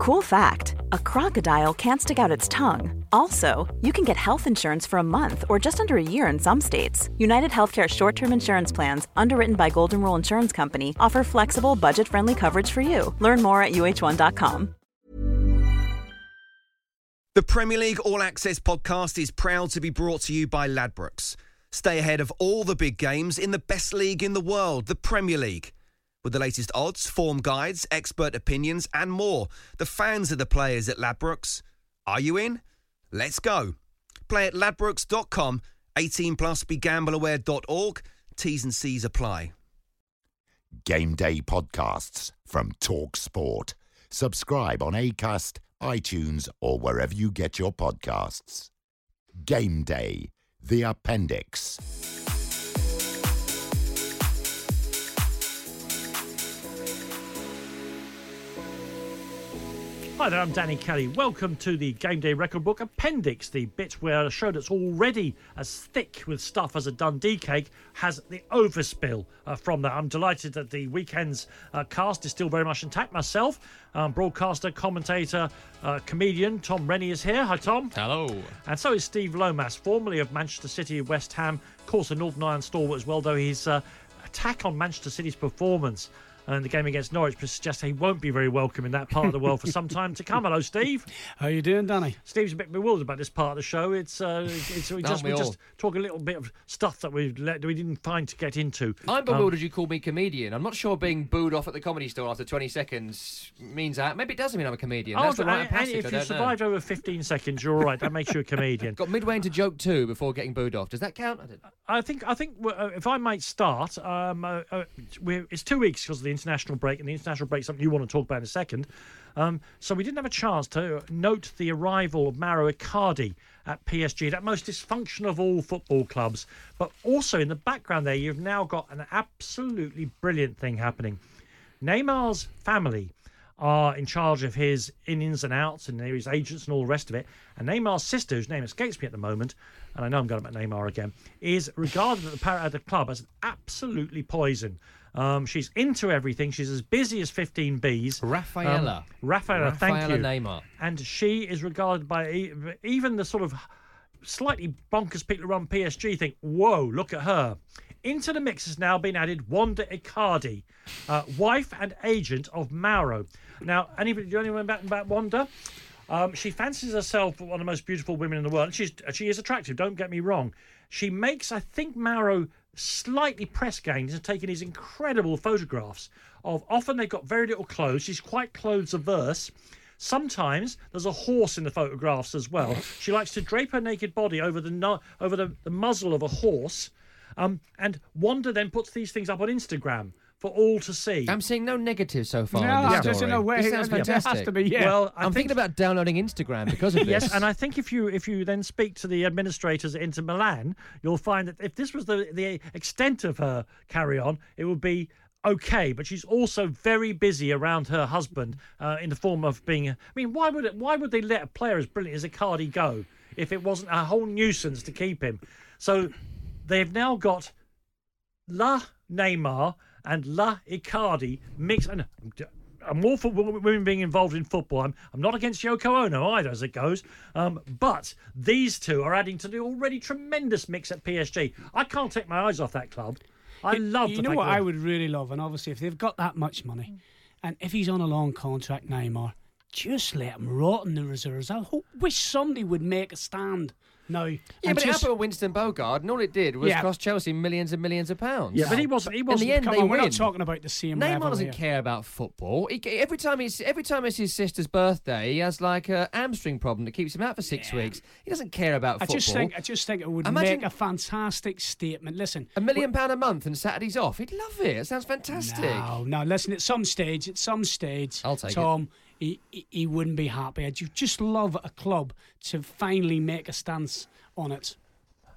Cool fact a crocodile can't stick out its tongue. Also, you can get health insurance for a month or just under a year in some states. United Healthcare short term insurance plans, underwritten by Golden Rule Insurance Company, offer flexible, budget friendly coverage for you. Learn more at uh1.com. The Premier League All Access podcast is proud to be brought to you by Ladbrokes. Stay ahead of all the big games in the best league in the world, the Premier League. With the latest odds, form guides, expert opinions, and more, the fans are the players at Ladbrokes. Are you in? Let's go. Play at ladbrokes.com, 18 plus begambleaware.org. T's and C's apply. Game Day podcasts from Talk Sport. Subscribe on Acast, iTunes, or wherever you get your podcasts. Game Day, the appendix. Hi there, I'm Danny Kelly. Welcome to the Game Day Record Book Appendix, the bit where a show that's already as thick with stuff as a Dundee cake has the overspill uh, from that. I'm delighted that the weekend's uh, cast is still very much intact. Myself, um, broadcaster, commentator, uh, comedian Tom Rennie is here. Hi, Tom. Hello. And so is Steve Lomas, formerly of Manchester City, West Ham, of course, a Northern Ireland stalwart as well, though his uh, attack on Manchester City's performance and the game against Norwich suggests he won't be very welcome in that part of the world for some time to come. Hello, Steve. How are you doing, Danny? Steve's a bit bewildered about this part of the show. It's, uh, it's we just we, we just talk a little bit of stuff that we let, we didn't find to get into. I'm bewildered. Um, you called me comedian. I'm not sure being booed off at the comedy store after 20 seconds means that. Maybe it doesn't mean I'm a comedian. Oh, That's the right and, passage. if I you don't know. over 15 seconds, you're all right. That makes you a comedian. Got midway into joke two before getting booed off. Does that count? I don't- I think I think uh, if I might start, um, uh, uh, we're, it's two weeks because of the international break, and the international break something you want to talk about in a second. Um, so we didn't have a chance to note the arrival of Mauro Icardi at PSG, that most dysfunction of all football clubs. But also in the background there, you've now got an absolutely brilliant thing happening. Neymar's family are in charge of his innings and outs and his agents and all the rest of it. And Neymar's sister, whose name escapes me at the moment, and I know I'm going about Neymar again, is regarded at the, at the club as absolutely poison. Um, she's into everything. She's as busy as 15 bees. Rafaela. Um, Rafaela, thank Rafaela you. Neymar. And she is regarded by even the sort of slightly bonkers people who run PSG think, whoa, look at her. Into the mix has now been added Wanda Icardi, uh, wife and agent of Mauro. Now, anybody, do you know anyone about, about Wanda? Um, she fancies herself one of the most beautiful women in the world. She's, she is attractive, don't get me wrong. She makes, I think, Mauro slightly press gained and taking these incredible photographs of often they've got very little clothes. She's quite clothes averse. Sometimes there's a horse in the photographs as well. She likes to drape her naked body over the over the, the muzzle of a horse. Um, and Wanda then puts these things up on Instagram for all to see. I'm seeing no negative so far. No, in this I don't story. know where This it- sounds it has fantastic. to be, yeah. Well, I I'm think thinking about downloading Instagram because of this. Yes, and I think if you if you then speak to the administrators at Inter Milan, you'll find that if this was the the extent of her carry on, it would be okay. But she's also very busy around her husband uh, in the form of being. I mean, why would it, why would they let a player as brilliant as Icardi go if it wasn't a whole nuisance to keep him? So they've now got La Neymar and La Icardi mixed. And I'm all for women being involved in football. I'm, I'm not against Yoko Ono either, as it goes. Um, but these two are adding to the already tremendous mix at PSG. I can't take my eyes off that club. I love. You know what I would really love, and obviously if they've got that much money, and if he's on a long contract, Neymar, just let him rot in the reserves. I hope, wish somebody would make a stand now. Yeah, and but it happened with Winston Bogarde, and all it did was Yeah. cost Chelsea millions and millions of pounds. Yeah, but he wasn't. He wasn't. In the end, come they on, we're not talking about the same Neymar doesn't here. care about football. He, every time he's every time it's his sister's birthday, he has like a hamstring problem that keeps him out for six weeks. He doesn't care about I football. just think I just think it would Imagine- make a fantastic statement. Listen, a million pound a month and Saturdays off. He'd love it. It sounds fantastic. No, no. Listen, at some stage, at some stage, I'll take it. Tom, He, he, he wouldn't be happy. I'd just love a club to finally make a stance on it.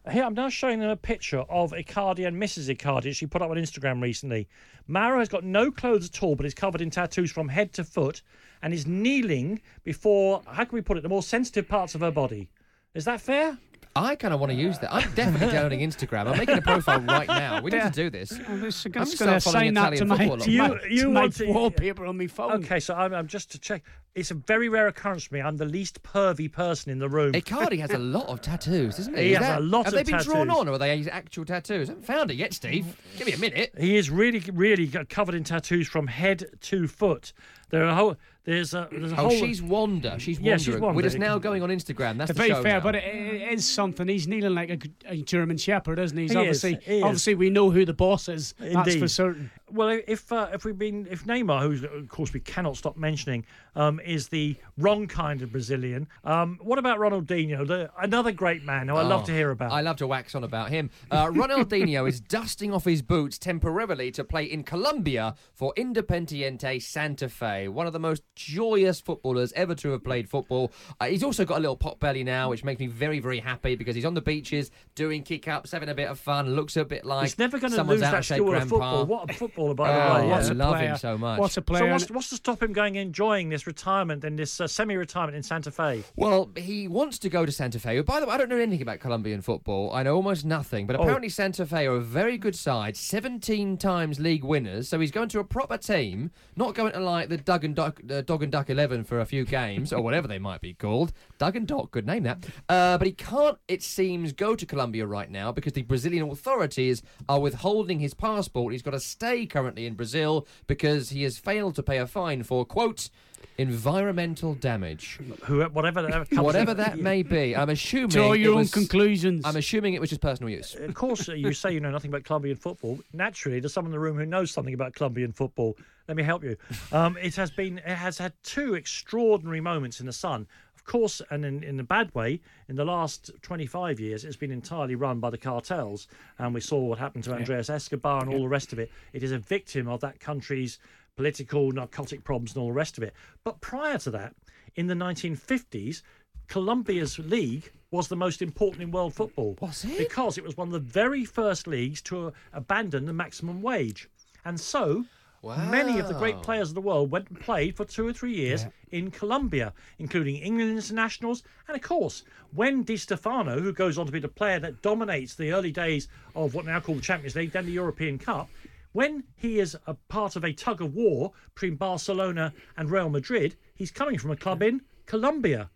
Here, I'm now showing them a picture of Icardi and Mrs. Icardi. She put up on Instagram recently. Mara has got no clothes at all, but is covered in tattoos from head to foot and is kneeling before, how can we put it, the more sensitive parts of her body. Is that fair? I kind of want to use that. I'm definitely downloading Instagram. I'm making a profile right now. We need Yeah. to do this. Oh, I'm just I'm going to start following that to Italian my, football to a my, lot. You- you to my want to- wallpaper on my phone. Okay, so I'm, I'm just to check. It's a very rare occurrence for me. I'm the least pervy person in the room. Icardi has a lot of tattoos, doesn't he? He Is has that- a lot Have they been drawn on, or are they his actual tattoos? I haven't found it yet, Steve. Give me a minute. He is really, really covered in tattoos from head to foot. There are a whole, there's a, there's a Oh, whole. she's Wanda. She's Yeah, she's wandering. We're just now going on Instagram. That's To the be show fair, now. but it, it is something. He's kneeling like a, a German Shepherd, isn't he? He's He is, obviously, he is. obviously, we know who the boss is. That's for certain. Well, if uh, if we've been if Neymar, who of course we cannot stop mentioning, um, is the wrong kind of Brazilian. Um, what about Ronaldinho, the, another great man who I love Oh, to hear about? I love to wax on about him. Uh, Ronaldinho is dusting off his boots temporarily to play in Colombia for Independiente Santa Fe, one of the most joyous footballers ever to have played football. Uh, he's also got a little pot belly now, which makes me very, very happy because he's on the beaches doing kick ups, having a bit of fun, looks a bit like He's never going to lose that of shape of football. What a footballer, by Oh, the way. I yeah. What's a love him player? so much. What's a So player? what's, what's to stop him going enjoying this retirement and this uh, semi-retirement in Santa Fe? Well, he wants to go to Santa Fe. By the way, I don't know anything about Colombian football. I know almost nothing. But Oh. apparently, Santa Fe are a very good side, 17 times league winners. So he's going to a proper team, not going to like the Dug and Duck, uh, Dog and Duck 11 for a few games, or whatever they might be called. Doug and Doc, good name that. Uh, but he can't, it seems, go to Colombia right now because the Brazilian authorities are withholding his passport. He's got to stay currently in Brazil because he has failed to pay a fine for, quote, environmental damage. Who, whatever that Whatever that may be, I'm assuming. Draw it your own was- conclusions. I'm assuming it was just personal use. Of course, uh, you say you know nothing about Colombian football. Naturally, there's someone in the room who knows something about Colombian football. Let me help you. Um, it has been, it has had two extraordinary moments in the sun. Of course, and in, in a bad way, in the last 25 years, it's been entirely run by the cartels. And we saw what happened to Andreas Escobar and all the rest of it. It is a victim of that country's political, narcotic problems and all the rest of it. But prior to that, in the 1950s, Colombia's league was the most important in world football. Was it? Because it was one of the very first leagues to abandon the maximum wage. And so many of the great players of the world went and played for two or three years in Colombia, including England internationals. And of course, when Di Stefano, who goes on to be the player that dominates the early days of what now called the Champions League, then the European Cup, when he is a part of a tug of war between Barcelona and Real Madrid, he's coming from a club in Colombia.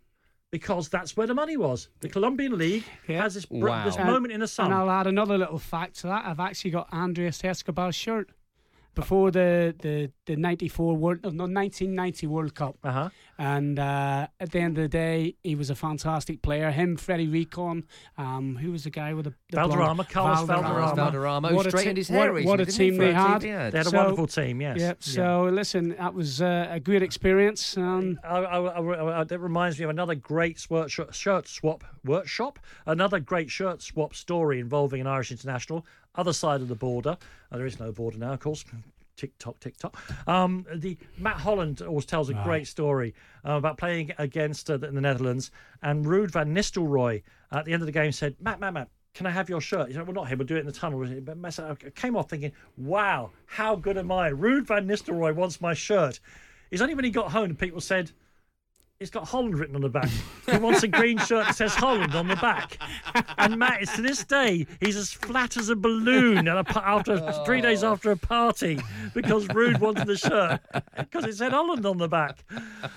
Because that's where the money was. The Colombian League Yeah. has this, br- Wow. this moment in the sun. And I'll add another little fact to that. I've actually got Andreas Escobar's shirt before the the the '94 World, no, 1990 World Cup. Uh huh. And uh, at the end of the day, he was a fantastic player. Him, Freddie Rincón. Um, who was the guy with the, the blonde- Valderrama, Carlos Carlos Valderrama. Valderrama, What a straightened te- his hair what- what a team they had. TV ad? They had a So- wonderful team, yes. Yep. So listen, that was uh, a great experience. Um, I, I, I, I- that reminds me of another great shirt, shirt swap workshop, another great shirt swap story involving an Irish international, other side of the border. Uh, there is no border now, of course. Tick tock, tick tock. Um, the Matt Holland always tells a great story uh, about playing against uh, the, the Netherlands, and Ruud van Nistelrooy at the end of the game said, "Matt, Matt, Matt." Can I have your shirt? He said, Well, not here. We'll do it in the tunnel. But I came off thinking, wow, how good am I? Ruud van Nistelrooy wants my shirt. It's only when he got home that people said, it's got Holland written on the back. He wants a green shirt that says Holland on the back. And Matt, is to this day, he's as flat as a balloon a, after three days after a party because Ruud wanted the shirt because it said Holland on the back.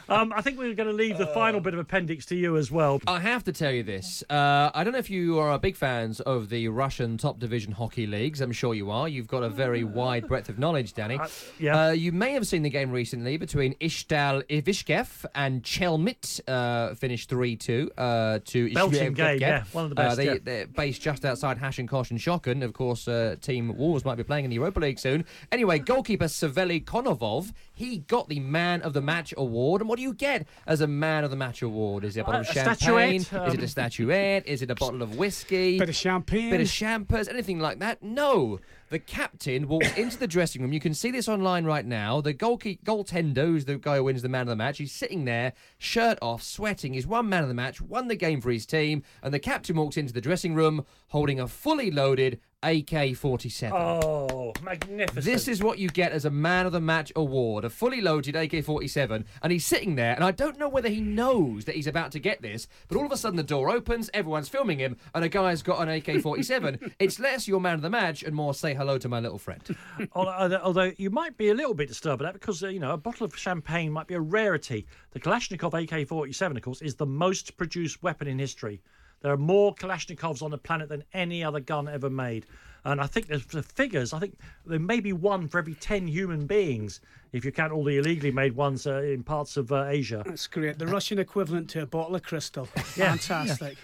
Um, I think we're going to leave the final bit of appendix to you as well. I have to tell you this. Uh, I don't know if you are big fans of the Russian top division hockey leagues. I'm sure you are. You've got a very wide breadth of knowledge, Danny. Uh, yeah. Uh, you may have seen the game recently between Izhstal Izhevsk and Chelmet. Uh, finished 3 2 uh, to Belgian game, yeah, one of the Uh, they, yeah. They're based just outside Hashenkosh and Shokin. Of course, uh, Team Wolves might be playing in the Europa League soon. Anyway, goalkeeper Saveli Konovov, he got the Man of the Match award. And what do you get as a Man of the Match award? Is it a bottle Uh, of champagne? statuette, Is it um, a statuette? Is it a bottle of whiskey? bit of champagne. bit of champers, anything like that? No. The captain walks into the dressing room. You can see this online right now. The goalkeeper, goaltender, who's the guy who wins the man of the match, he's sitting there, shirt off, sweating. He's one man of the match, won the game for his team, and the captain walks into the dressing room holding a fully loaded AK 47. Oh, magnificent. This is what you get as a Man of the Match award, a fully loaded AK 47. And he's sitting there, and I don't know whether he knows that he's about to get this, but all of a sudden the door opens, everyone's filming him, and a guy's got an AK 47. it's less your Man of the Match and more say hello to my little friend. although, you might be a little bit disturbed by that because, uh, you know, a bottle of champagne might be a rarity. The Kalashnikov AK 47, of course, is the most produced weapon in history. There are more Kalashnikovs on the planet than any other gun ever made. And I think there's the figures, I think there may be one for every 10 human beings, if you count all the illegally made ones uh, in parts of uh, Asia. That's great. The Russian equivalent to a bottle of Cristal. Fantastic.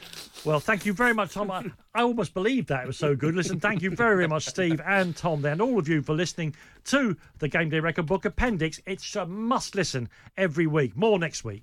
Well, thank you very much, Tom. I, I almost believed that it was so good. Listen, thank you very, very much, Steve and Tom, and all of you for listening to the Game Day Record Book Appendix. It's a must listen every week. More next week.